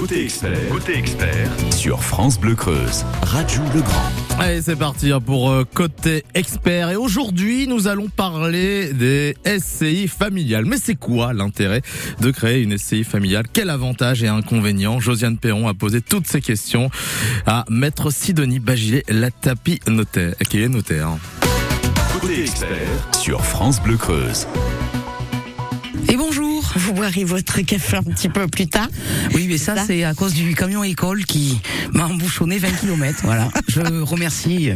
Côté expert, côté expert sur France Bleu Creuse. Rajou Legrand. Allez, c'est parti hein, pour euh, Côté Expert. Et aujourd'hui, nous allons parler des SCI familiales. Mais c'est quoi l'intérêt de créer une SCI familiale? Quel avantage et inconvénient? Josiane Perron a posé toutes ces questions à Maître Sidonie Bagilet, la tapis notaire, qui est notaire. Côté expert sur France Bleu Creuse. Vous boirez votre café un petit peu plus tard. Oui, mais ça, Ça c'est à cause du camion école qui m'a embouchonné 20 km. Voilà. Je remercie.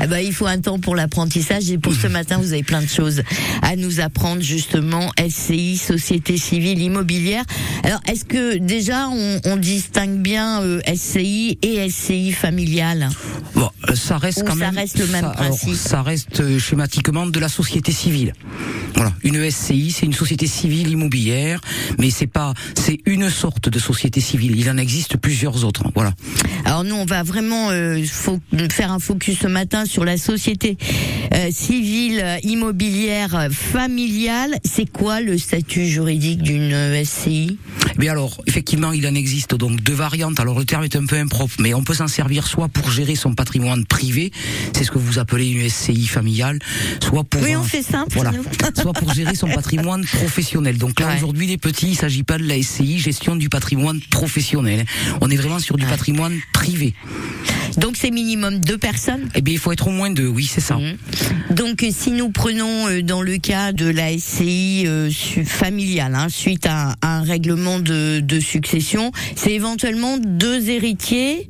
Ah bah, il faut un temps pour l'apprentissage et pour ce matin, vous avez plein de choses à nous apprendre justement. SCI, Société Civile Immobilière. Alors, est-ce que déjà on, on distingue bien euh, SCI et SCI familiale Bon, ça reste Ou quand ça même. reste le même ça, alors, principe? ça reste euh, schématiquement de la société civile. Voilà. Une SCI, c'est une société civile immobilière, mais c'est pas, c'est une sorte de société civile. Il en existe plusieurs autres. Voilà. Alors nous, on va vraiment euh, faire un focus ce matin sur la société euh, civile immobilière familiale. C'est quoi le statut juridique d'une euh, SCI Mais alors, effectivement, il en existe donc deux variantes. Alors, le terme est un peu impropre, mais on peut s'en servir soit pour gérer son patrimoine privé, c'est ce que vous appelez une SCI familiale, soit pour Oui, un- on fait simple. Voilà. soit pour gérer son patrimoine professionnel. Donc là Ouais. aujourd'hui les petits, il s'agit pas de la SCI, gestion du patrimoine professionnel. On est vraiment sur du Ouais. patrimoine privé. Donc c'est minimum deux personnes? Eh bien il faut être au moins deux, oui c'est ça. Mhm. Donc euh, si nous prenons euh, dans le cas de la SCI euh, familiale, hein, suite à, à un règlement de, de succession, c'est éventuellement deux héritiers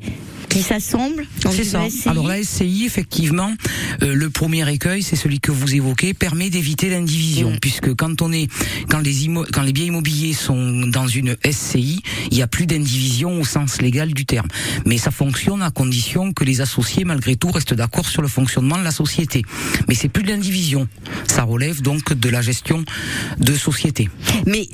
qui s'assemblent C'est ça. SCI Alors la SCI, effectivement, euh, le premier écueil, c'est celui que vous évoquez, permet d'éviter l'indivision, Mm. puisque quand on est, quand les immo- quand les biens immobiliers sont dans une SCI, il n'y a plus d'indivision au sens légal du terme. Mais ça fonctionne à condition que les associés, malgré tout, restent d'accord sur le fonctionnement de la société. Mais c'est plus de l'indivision. Ça relève donc de la gestion de société. Mais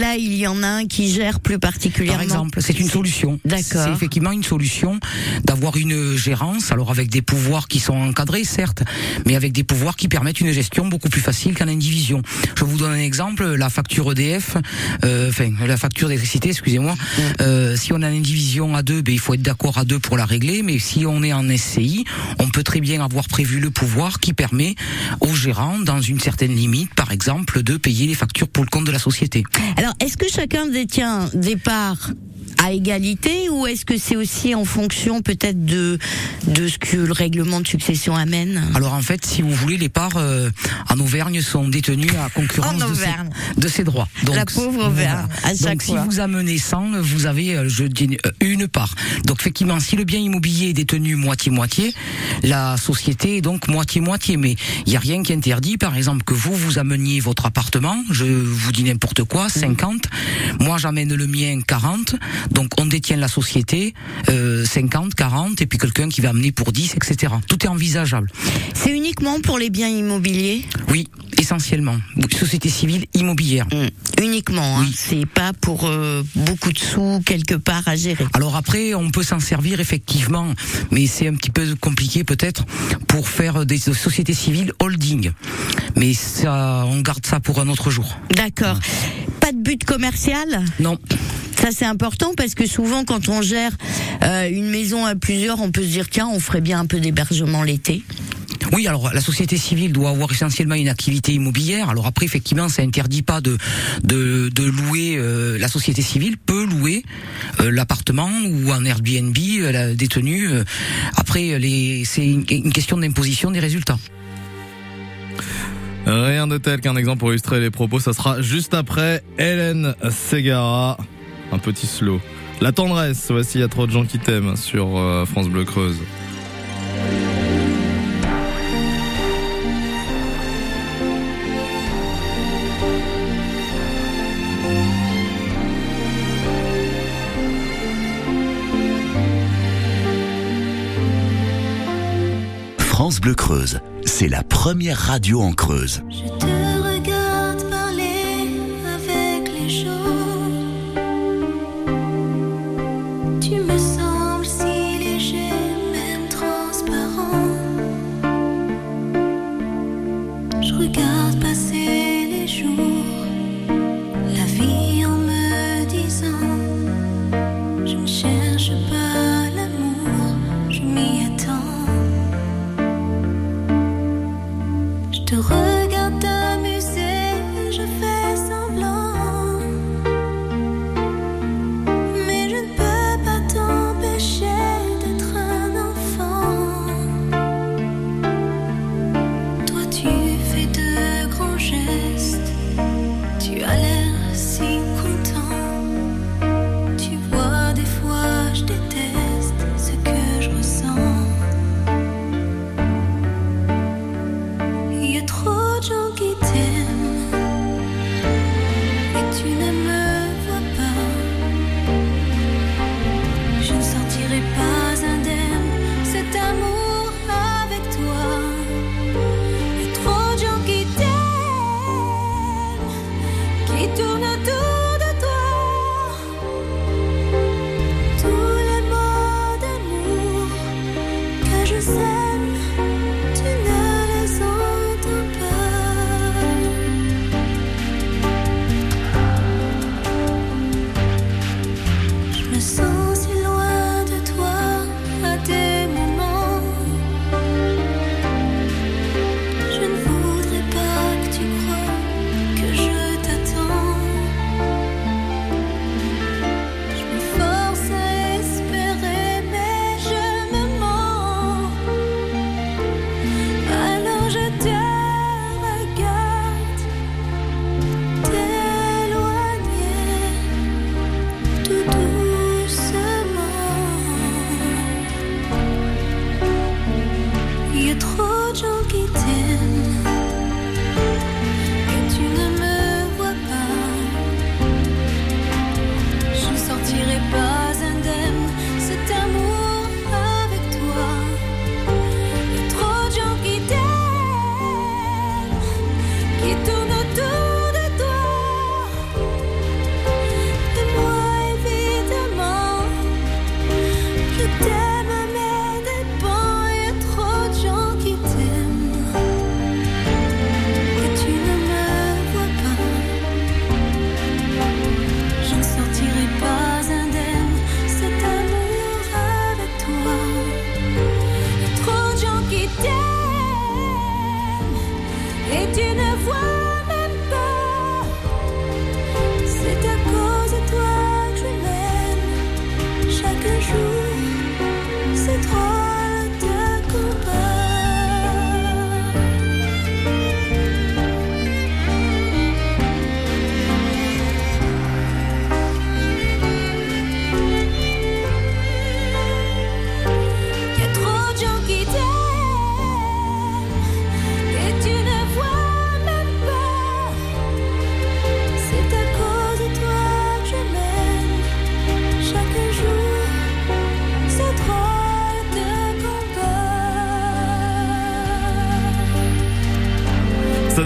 là, il y en a un qui gère plus particulièrement. Par exemple, c'est une solution. D'accord. C'est effectivement une solution d'avoir une gérance, alors avec des pouvoirs qui sont encadrés, certes, mais avec des pouvoirs qui permettent une gestion beaucoup plus facile qu'en indivision. Je vous donne un exemple, la facture EDF, euh, enfin la facture d'électricité, excusez-moi. Euh, si on a une indivision à deux, ben, il faut être d'accord à deux pour la régler, mais si on est en SCI, on peut très bien avoir prévu le pouvoir qui permet aux gérants, dans une certaine limite, par exemple, de payer les factures pour le compte de la société. Alors, est-ce que chacun détient des parts à égalité ou est-ce que c'est aussi en fonction peut-être de de ce que le règlement de succession amène Alors en fait, si vous voulez, les parts euh, en Auvergne sont détenues à concurrence En de, ces, Auvergne. de ces droits. La pauvre Auvergne, à chaque Donc si vous amenez 100, vous avez euh, je dis, euh, une part. Donc effectivement, si le bien immobilier est détenu moitié-moitié, la société est donc moitié-moitié. Mais il n'y a rien qui interdit, par exemple, que vous, vous ameniez votre appartement, je vous dis n'importe quoi, 50, moi j'amène le mien 40, donc on détient la société euh, 50, 40, et puis quelqu'un qui va amener pour 10, etc. Tout est envisageable. C'est uniquement pour les biens immobiliers? Oui, essentiellement. Société civile immobilière. Uniquement, hein. Oui. c'est pas pour euh, beaucoup de sous quelque part à gérer. Alors après, on peut s'en servir effectivement, mais c'est un petit peu compliqué peut-être pour faire des sociétés civiles holding. Mais ça, on garde ça pour un autre jour. D'accord. Pas de but commercial? Non. Ça c'est important parce que souvent quand on gère euh, une maison à plusieurs, on peut se dire tiens, on ferait bien un peu d'hébergement l'été. Oui, alors la société civile doit avoir essentiellement une activité immobilière. Alors après, effectivement, ça interdit pas de de, de louer. euh, la société civile peut louer euh, l'appartement ou un Airbnb euh, la détenu. euh. après, les c'est une, une question d'imposition des résultats. Rien de tel qu'un exemple pour illustrer les propos, ça sera juste après Hélène Segara. Un petit slow. La tendresse, voici il y a trop de gens qui t'aiment sur euh, France Bleu Creuse. France Bleu Creuse, c'est la première radio en Creuse. Je te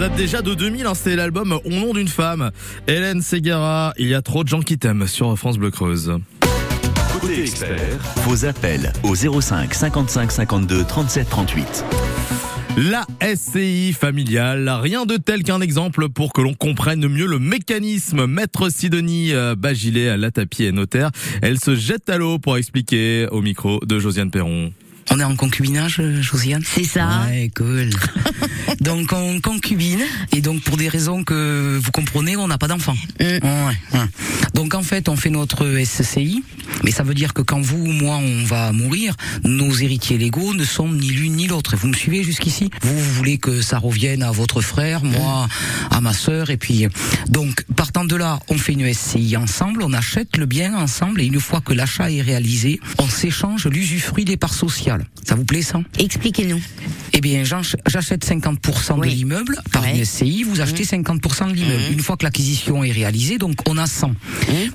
date déjà de 2000, hein, c'est l'album Au nom d'une femme. Hélène Segara, il y a trop de gens qui t'aiment sur France Bleu Creuse. Côté expert, vos appels au 05 55 52 37 38. La SCI familiale, rien de tel qu'un exemple pour que l'on comprenne mieux le mécanisme. Maître Sidonie euh, Bagilet, la tapis est notaire. Elle se jette à l'eau pour expliquer au micro de Josiane Perron. On est en concubinage, euh, Josiane? C'est ça. Ouais, cool. donc on concubine et donc pour des raisons que vous comprenez, on n'a pas d'enfant. Mm. Ouais, ouais. Donc en fait, on fait notre SCI, mais ça veut dire que quand vous ou moi on va mourir, nos héritiers légaux ne sont ni l'une ni l'autre. Vous me suivez jusqu'ici? Vous, vous voulez que ça revienne à votre frère, moi à ma sœur, et puis donc partant de là, on fait une SCI ensemble, on achète le bien ensemble, et une fois que l'achat est réalisé, on s'échange l'usufruit des parts sociales. Ça vous plaît ça? Expliquez-nous. eh bien, j'ach- j'achète 50% Oui. de l'immeuble par Ouais. une SCI, vous achetez 50% de l'immeuble. Une fois que l'acquisition est réalisée, donc on a 100.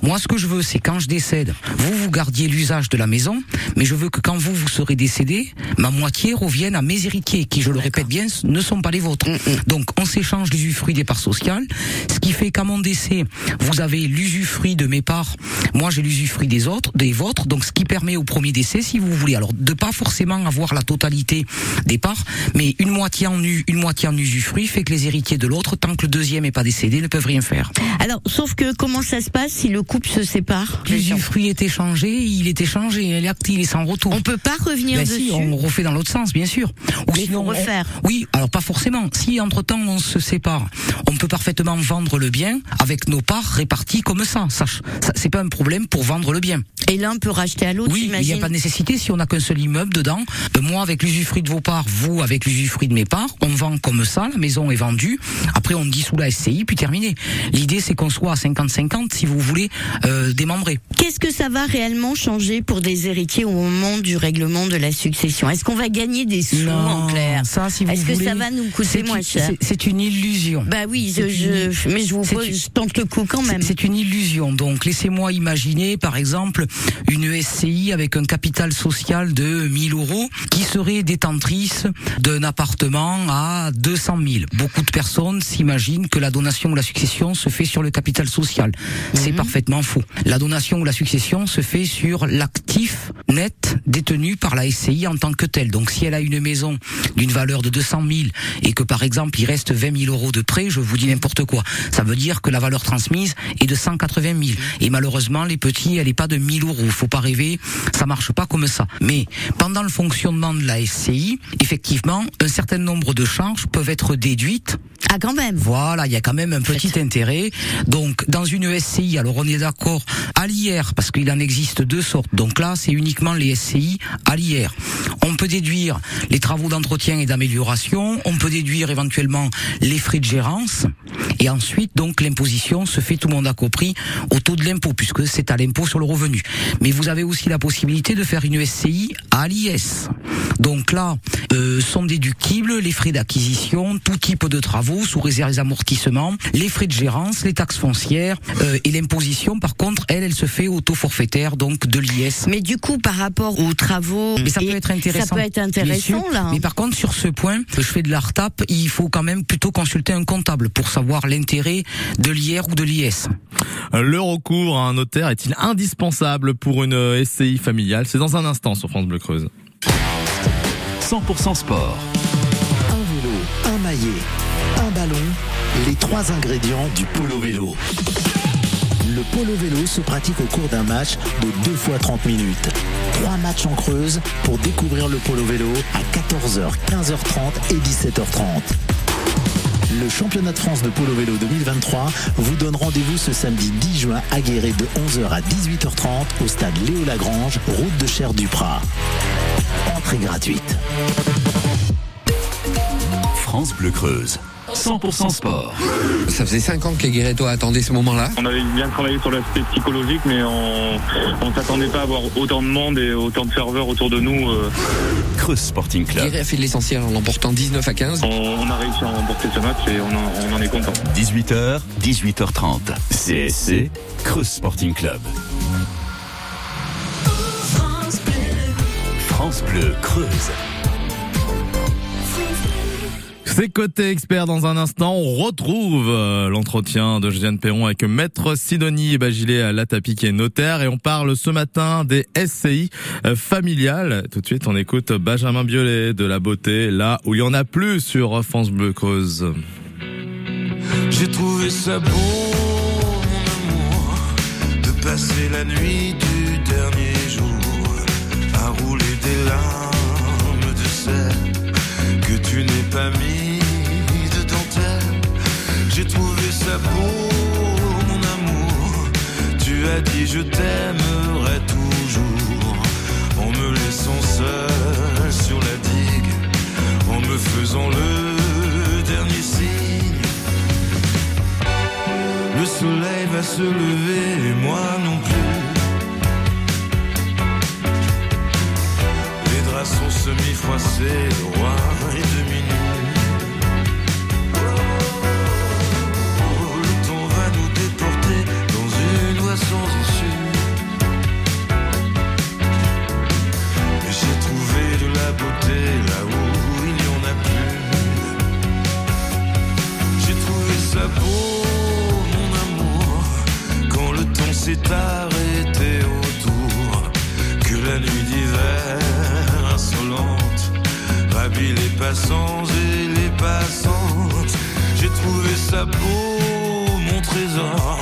Moi, ce que je veux, c'est quand je décède, vous, vous gardiez l'usage de la maison, mais je veux que quand vous, vous serez décédé, ma moitié revienne à mes héritiers, qui, je le répète bien, ne sont pas les vôtres. Donc, on s'échange l'usufruit des parts sociales, ce qui fait qu'à mon décès, vous avez l'usufruit de mes parts, moi j'ai l'usufruit des autres, des vôtres, donc ce qui permet au premier décès, si vous voulez, alors de pas forcément avoir la totalité des parts, mais une moitié en u, une moitié en usufruit fait que les héritiers de l'autre, tant que le deuxième est pas décédé, ne peuvent rien faire. Alors, sauf que comment ça se passe si le couple se sépare? L'usufruit est échangé, il est échangé, l'acte il est sans retour. On peut pas revenir Ben dessus? si, on refait dans l'autre sens, bien sûr. Ou Mais il faut on- refaire. oui, alors pas forcément. Si entre temps on se sépare, on peut parfaitement vendre le bien avec nos parts réparties comme ça. Ça, ça c'est pas un problème pour vendre le bien. Et l'un peut racheter à l'autre, Oui, il n'y a pas de nécessité si on n'a qu'un seul immeuble dedans. Ben, moi avec l'usufruit de vos parts, vous avec l'usufruit de mes parts, on vend comme ça, la maison est vendue. Après on dissout la SCI puis terminé. L'idée c'est qu'on soit à 50-50 si vous voulez euh, démembrer. Qu'est-ce que ça va réellement changer pour des héritiers au moment du règlement de la succession? Est-ce qu'on va gagner des sous en clair? ça si Est-ce que voulez, ça va nous coûter moins cher? c'est- une illusion. Bah oui, je, C'est une- je- mais je vous pose, je tente le coup quand même. C'est- C'est une illusion. Donc, laissez-moi imaginer, par exemple, une SCI avec un capital social de 1000 euros qui serait détentrice d'un appartement à 200 000. Beaucoup de personnes s'imaginent que la donation ou la succession se fait sur le capital social. C'est parfaitement faux. La donation ou la succession se fait sur l'actif net détenu par la SCI en tant que tel. Donc si elle a une maison d'une valeur de 200 000 et que par exemple il reste 20 000 euros de prêt, je vous dis n'importe quoi. Ça veut dire que la valeur transmise est de 180 000. Et malheureusement, les petits, elle n'est pas de 1000 euros. Faut pas rêver, ça marche pas comme ça. Mais pendant le fonctionnement de la SCI, effectivement, un certain nombre de peuvent être déduites Ah, quand même. voilà, il y a quand même un petit intérêt. Donc, dans une SCI, alors on est d'accord à l'IR, parce qu'il en existe deux sortes. Donc là, c'est uniquement les SCI à l'IR. On peut déduire les travaux d'entretien et d'amélioration, on peut déduire éventuellement les frais de gérance, et ensuite, donc, l'imposition se fait, tout le monde a compris, au taux de l'impôt, puisque c'est à l'impôt sur le revenu. Mais vous avez aussi la possibilité de faire une SCI à l'IS. Donc là, euh, sont déductibles les frais d'acquisition, tout type de travaux, sous réserve des amortissements, les frais de gérance, les taxes foncières euh, et l'imposition. Par contre, elle, elle se fait au taux forfaitaire, donc de l'IS. Mais du coup, par rapport aux travaux, Mais ça peut être intéressant. Ça peut être bien intéressant sûr. là. Mais par contre, sur ce point, je fais de la RTAP, il faut quand même plutôt consulter un comptable pour savoir l'intérêt de l'IR ou de l'IS. Le recours à un notaire est-il indispensable pour une euh, SCI familiale? C'est dans un instant sur France Bleu Creuse. 100% sport. Un ballon, les trois ingrédients du polo vélo. Le polo vélo se pratique au cours d'un match de 2 fois 30 minutes. Trois matchs en creuse pour découvrir le polo vélo à 14h, 15h30 et 17h30. Le championnat de France de polo vélo 2023 vous donne rendez-vous ce samedi 10 juin à Guéret de 11h à 18h30 au stade Léo Lagrange, route de Cher-Duprat. Entrée gratuite. France Bleu Creuse. 100% sport. Ça faisait 5 ans que les Guérétois attendaient ce moment-là. On avait bien travaillé sur l'aspect psychologique, mais on ne s'attendait pas à avoir autant de monde et autant de serveurs autour de nous. euh. Creuse Sporting Club. Guéret a fait l'essentiel en l'emportant 19 à 15. On, on a réussi à remporter ce match et on en, on en est content. 18h, 18h30. CSC, Creuse Sporting Club. France Bleu Creuse. C'est côté expert dans un instant. On retrouve euh, l'entretien de Josiane Perron avec Maître Sidonie Bagilé à Latapi qui est notaire et on parle ce matin des SCI euh, familiales. Tout de suite, on écoute Benjamin Biolay de la beauté, là où il y en a plus sur France Bleu Creuse. J'ai trouvé ça beau, mon amour, de passer la nuit du dernier jour à rouler des larmes de sel tu n'es pas mis de dentelle. J'ai trouvé ça beau, mon amour. Tu as dit je t'aimerai toujours en me laissant seul beau, mon trésor,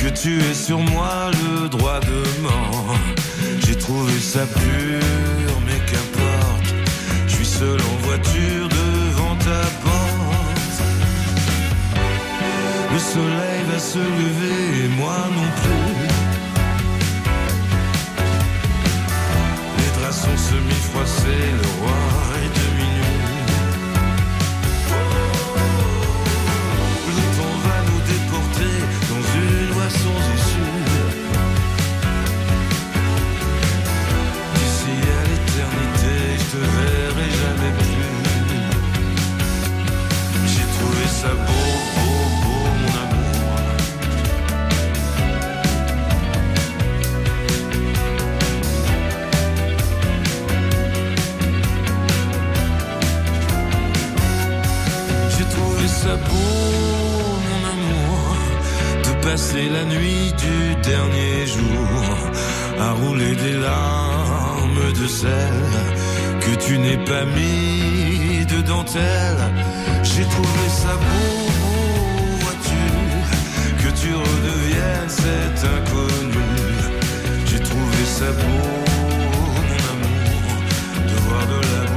que tu aies sur moi le droit de mort. J'ai trouvé ça pur, mais qu'importe, je suis seul en voiture devant ta porte. Le soleil va se lever et moi non plus. Les draps sont semi-froissés, le roi passer la nuit du dernier jour à rouler des larmes de sel que tu n'es pas mis de dentelle. J'ai trouvé ça beau, vois-tu, que tu redeviennes cet inconnu. J'ai trouvé ça beau, mon amour, de voir de la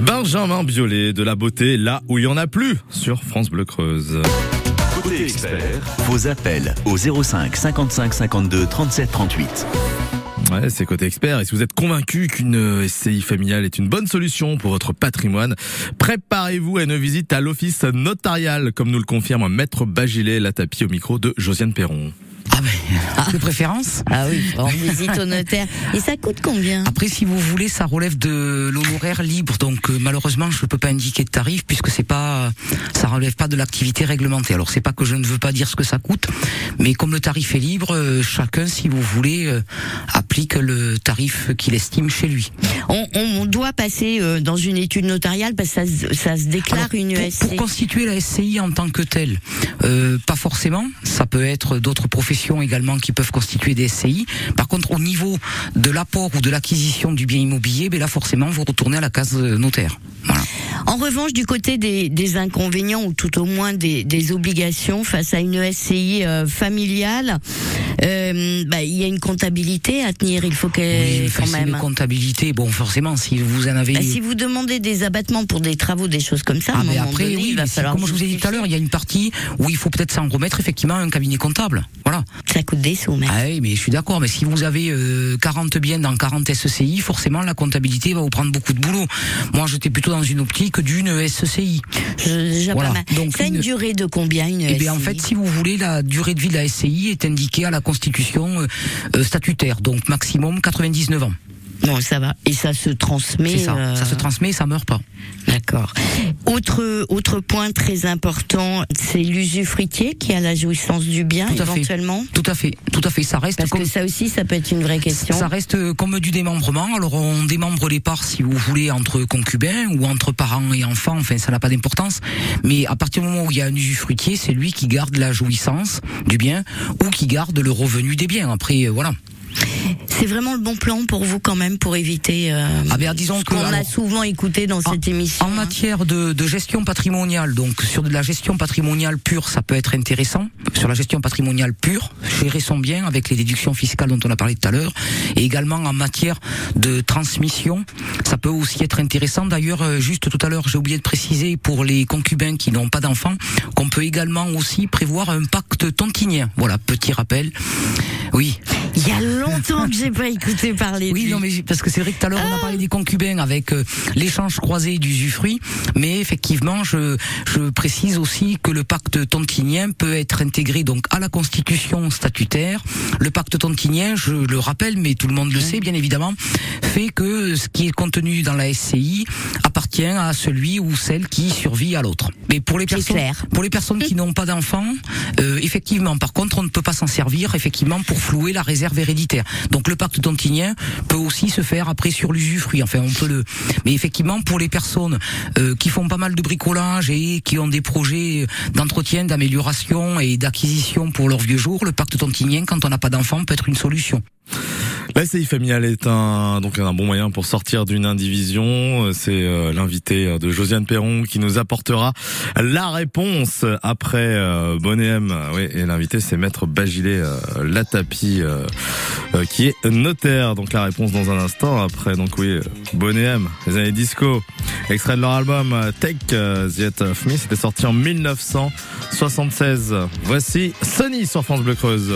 Benjamin Biolay de la beauté là où il y en a plus sur France Bleu Creuse. Côté expert, vos appels au 05 55 52 37 38. Ouais, c'est côté expert. Et si vous êtes convaincu qu'une euh, SCI familiale est une bonne solution pour votre patrimoine, préparez-vous à une visite à l'office notarial, comme nous le confirme Maître Bagilet Latapi au micro de Josiane Perron. Ah ben, de préférence. Ah oui, on visite au notaire. Et ça coûte combien? Après, si vous voulez, ça relève de l'honoraire libre. Donc, euh, malheureusement, je ne peux pas indiquer de tarif puisque c'est pas, ça relève pas de l'activité réglementée. Alors, c'est pas que je ne veux pas dire ce que ça coûte, mais comme le tarif est libre, euh, chacun, si vous voulez, euh, applique le tarif qu'il estime chez lui. on, on doit passer dans une étude notariale parce que ça, se- ça se déclare Alors, une pour, SCI. pour constituer la SCI en tant que telle, euh, pas forcément. Ça peut être d'autres professions également qui peuvent constituer des SCI. Par contre, au niveau de l'apport ou de l'acquisition du bien immobilier, ben là forcément, vous retournez à la case notaire. Voilà. En revanche, du côté des, inconvénients ou tout au moins des, des obligations face à une SCI euh, familiale, euh, bah, il y a une comptabilité à tenir. Il faut qu'elle Oui, quand même. une comptabilité. Bon, forcément, si vous en avez. Bah, si vous demandez des abattements pour des travaux, des choses comme ça, à Ah, un mais moment après, donné, oui, il va falloir. comme je vous ai dit tout à l'heure, il y a une partie où il faut peut-être s'en remettre effectivement à un cabinet comptable. Voilà. Ça coûte des sous, mais. Ah oui, mais je suis d'accord. Mais si vous avez euh, 40 biens dans 40 SCI, forcément la comptabilité va vous prendre beaucoup de boulot. Moi, j'étais plutôt dans une optique d'une SCI. Je- Voilà. pas mal. Donc, ça une, une- durée de combien une Eh SCI bien, en fait, si vous voulez, la durée de vie de la SCI est indiquée à la constitution euh, euh, statutaire, donc maximum 99 ans. Bon, ça va. Et ça se transmet. Ça. euh, Ça se transmet, ça meurt pas. D'accord. Autre autre point très important, c'est l'usufruitier qui a la jouissance du bien Tout à fait. éventuellement. Tout à fait, tout à fait. Ça reste Parce comme que ça aussi, ça peut être une vraie question. Ça reste comme du démembrement. Alors on démembre les parts, si vous voulez, entre concubins ou entre parents et enfants. Enfin, ça n'a pas d'importance. Mais à partir du moment où il y a un usufruitier, c'est lui qui garde la jouissance du bien ou qui garde le revenu des biens. Après, euh, voilà. C'est vraiment le bon plan pour vous quand même pour éviter. Euh, Ah ben, disons ce qu'on a souvent écouté dans cette émission. En matière de, de gestion patrimoniale, donc sur de la gestion patrimoniale pure, ça peut être intéressant. Sur la gestion patrimoniale pure, gérer son bien avec les déductions fiscales dont on a parlé tout à l'heure, et également en matière de transmission, ça peut aussi être intéressant. D'ailleurs, euh, juste tout à l'heure, j'ai oublié de préciser pour les concubins qui n'ont pas d'enfants, qu'on peut également aussi prévoir un pacte tontinien. Voilà, petit rappel. Oui. Il y a longtemps que j'ai pas écouté parler. Oui, du- non, mais parce que c'est vrai que tout à l'heure on a parlé des concubins avec euh, l'échange croisé d'usufruit, mais effectivement, je, je précise aussi que le pacte tontinien peut être intégré donc à la constitution statutaire. Le pacte tontinien, je le rappelle, mais tout le monde le sait bien évidemment, fait que ce qui est contenu dans la SCI appartient à celui ou celle qui survit à l'autre. Mais pour les personnes, clair. pour les personnes qui n'ont pas d'enfants, euh, effectivement, par contre, on ne peut pas s'en servir effectivement pour flouer la réserve héréditaire. Donc le pacte tontinien peut aussi se faire après sur l'usufruit. Enfin, on peut le. Mais effectivement, pour les personnes euh, qui font pas mal de bricolage et qui ont des projets d'entretien, d'amélioration et d'acquisition pour leurs vieux jours, le pacte tontinien, quand on n'a pas d'enfants, peut être une solution. La familiale est un donc un bon moyen pour sortir d'une indivision. Euh, C'est euh, l'invité de Josiane Perron qui nous apportera la réponse après euh, Bonéem. Oui, et l'invité c'est Maître Bagilet euh, Latapi euh, euh, qui est notaire. Donc la réponse dans un instant après donc oui euh, Bonéem, les années disco, extrait de leur album euh, Take euh, the Head of c'était sorti en 1976. Voici Sony sur France Bleu Creuse.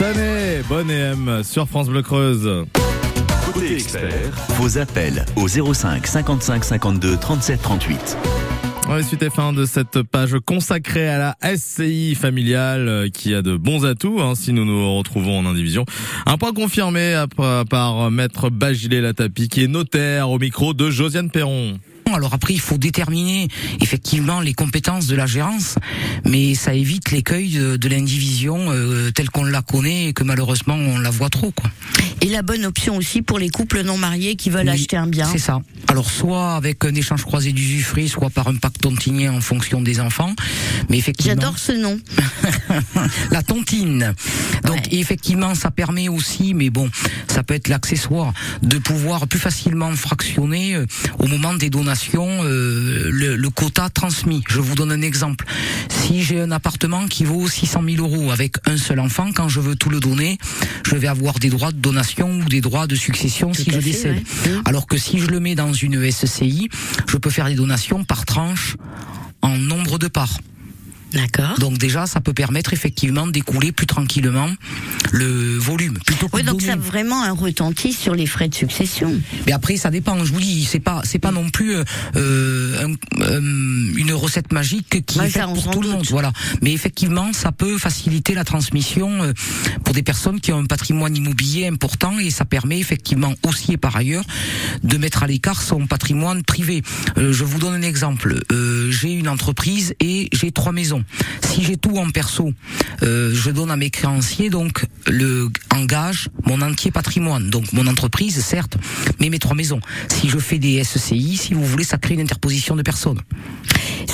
Sané, bonne EM sur France Bleu Creuse. Côté expert, vos appels au 05 55 52 37 38. Ouais, suite et fin de cette page consacrée à la SCI familiale euh, qui a de bons atouts hein, si nous nous retrouvons en indivision. Un point confirmé après- par maître Bagilé Latapi qui est notaire au micro de Josiane Perron. Alors après, il faut déterminer effectivement les compétences de la gérance, mais ça évite l'écueil de, de l'indivision euh, telle qu'on la connaît et que malheureusement on la voit trop. Quoi. Et la bonne option aussi pour les couples non mariés qui veulent Oui, acheter un bien. C'est ça. Alors soit avec un échange croisé d'usufruit, soit par un pacte tontinien en fonction des enfants. Mais effectivement, J'adore ce nom. la tontine. Donc Ouais. effectivement, ça permet aussi, mais bon, ça peut être l'accessoire, de pouvoir plus facilement fractionner euh, au moment des donations euh, le, le quota transmis. Je vous donne un exemple. Si j'ai un appartement qui vaut 600 000 euros avec un seul enfant, quand je veux tout le donner, je vais avoir des droits de donation ou des droits de succession si je fait, décède. ouais. Mmh. Alors que si je le mets dans une SCI, je peux faire des donations par tranche en nombre de parts. D'accord. Donc déjà, ça peut permettre effectivement d'écouler plus tranquillement le volume. Plutôt que Oui, donc ça a vraiment un retentit sur les frais de succession. Mais après, ça dépend. Je vous dis, c'est pas, c'est pas non plus euh, un- euh, une recette magique qui Ouais, est faite pour tout le monde. Voilà. Mais effectivement, ça peut faciliter la transmission euh, pour des personnes qui ont un patrimoine immobilier important et ça permet effectivement aussi et par ailleurs de mettre à l'écart son patrimoine privé. Euh, je vous donne un exemple. Euh, j'ai une entreprise et j'ai trois maisons. Si j'ai tout en perso, euh, je donne à mes créanciers donc le engage mon entier patrimoine. Donc mon entreprise, certes, mais mes trois maisons. Si je fais des SCI, si vous voulez, ça crée une interposition de personnes.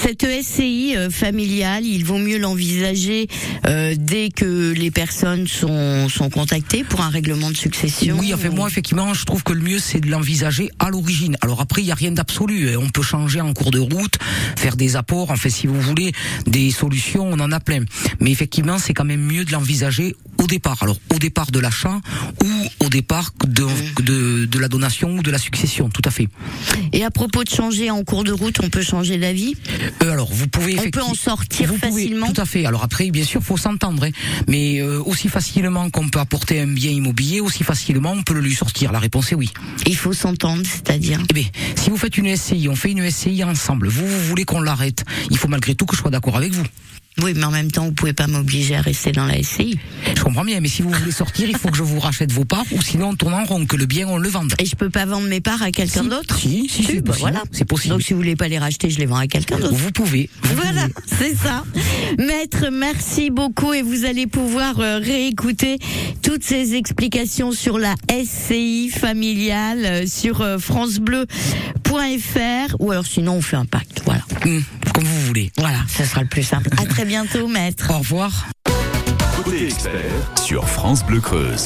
Cette SCI euh, familiale, il vaut mieux l'envisager euh, dès que les personnes sont, sont contactées pour un règlement de succession. Oui, enfin moi effectivement, je trouve que le mieux c'est de l'envisager à l'origine. Alors après, il y a rien d'absolu. hein. On peut changer en cours de route, faire des apports. En fait, si vous voulez des solutions, on en a plein. Mais effectivement, c'est quand même mieux de l'envisager au départ. Alors au départ de l'achat ou au départ de, de, de la donation ou de la succession. Tout à fait. Et à propos de changer en cours de route, on peut changer d'avis? Euh, alors vous pouvez On peut en sortir Vous pouvez, facilement Tout à fait. Alors après, bien sûr, faut s'entendre. hein. Mais euh, aussi facilement qu'on peut apporter un bien immobilier, aussi facilement on peut le lui sortir. La réponse est oui. Il faut s'entendre, c'est-à-dire Eh bien, si vous faites une SCI, on fait une SCI ensemble. Vous, vous voulez qu'on l'arrête Il faut malgré tout que je sois d'accord avec vous. Oui, mais en même temps, vous pouvez pas m'obliger à rester dans la SCI. Je comprends bien, mais si vous voulez sortir, il faut que je vous rachète vos parts, ou sinon on tourne en rond, que le bien on le vende. Et je peux pas vendre mes parts à quelqu'un Si, d'autre si, si, c'est bah possible. voilà. C'est possible. Donc si vous voulez pas les racheter, je les vends à quelqu'un d'autre. Vous pouvez. vous Voilà, c'est ça. Maître, merci beaucoup et vous allez pouvoir euh, réécouter toutes ces explications sur la SCI familiale euh, sur euh, francebleu.fr ou alors sinon on fait un pacte. Voilà. Hum, comme vous voulez. Voilà, ça sera le plus simple. À très bientôt, maître. Au revoir. Côté expert sur France Bleu Creuse.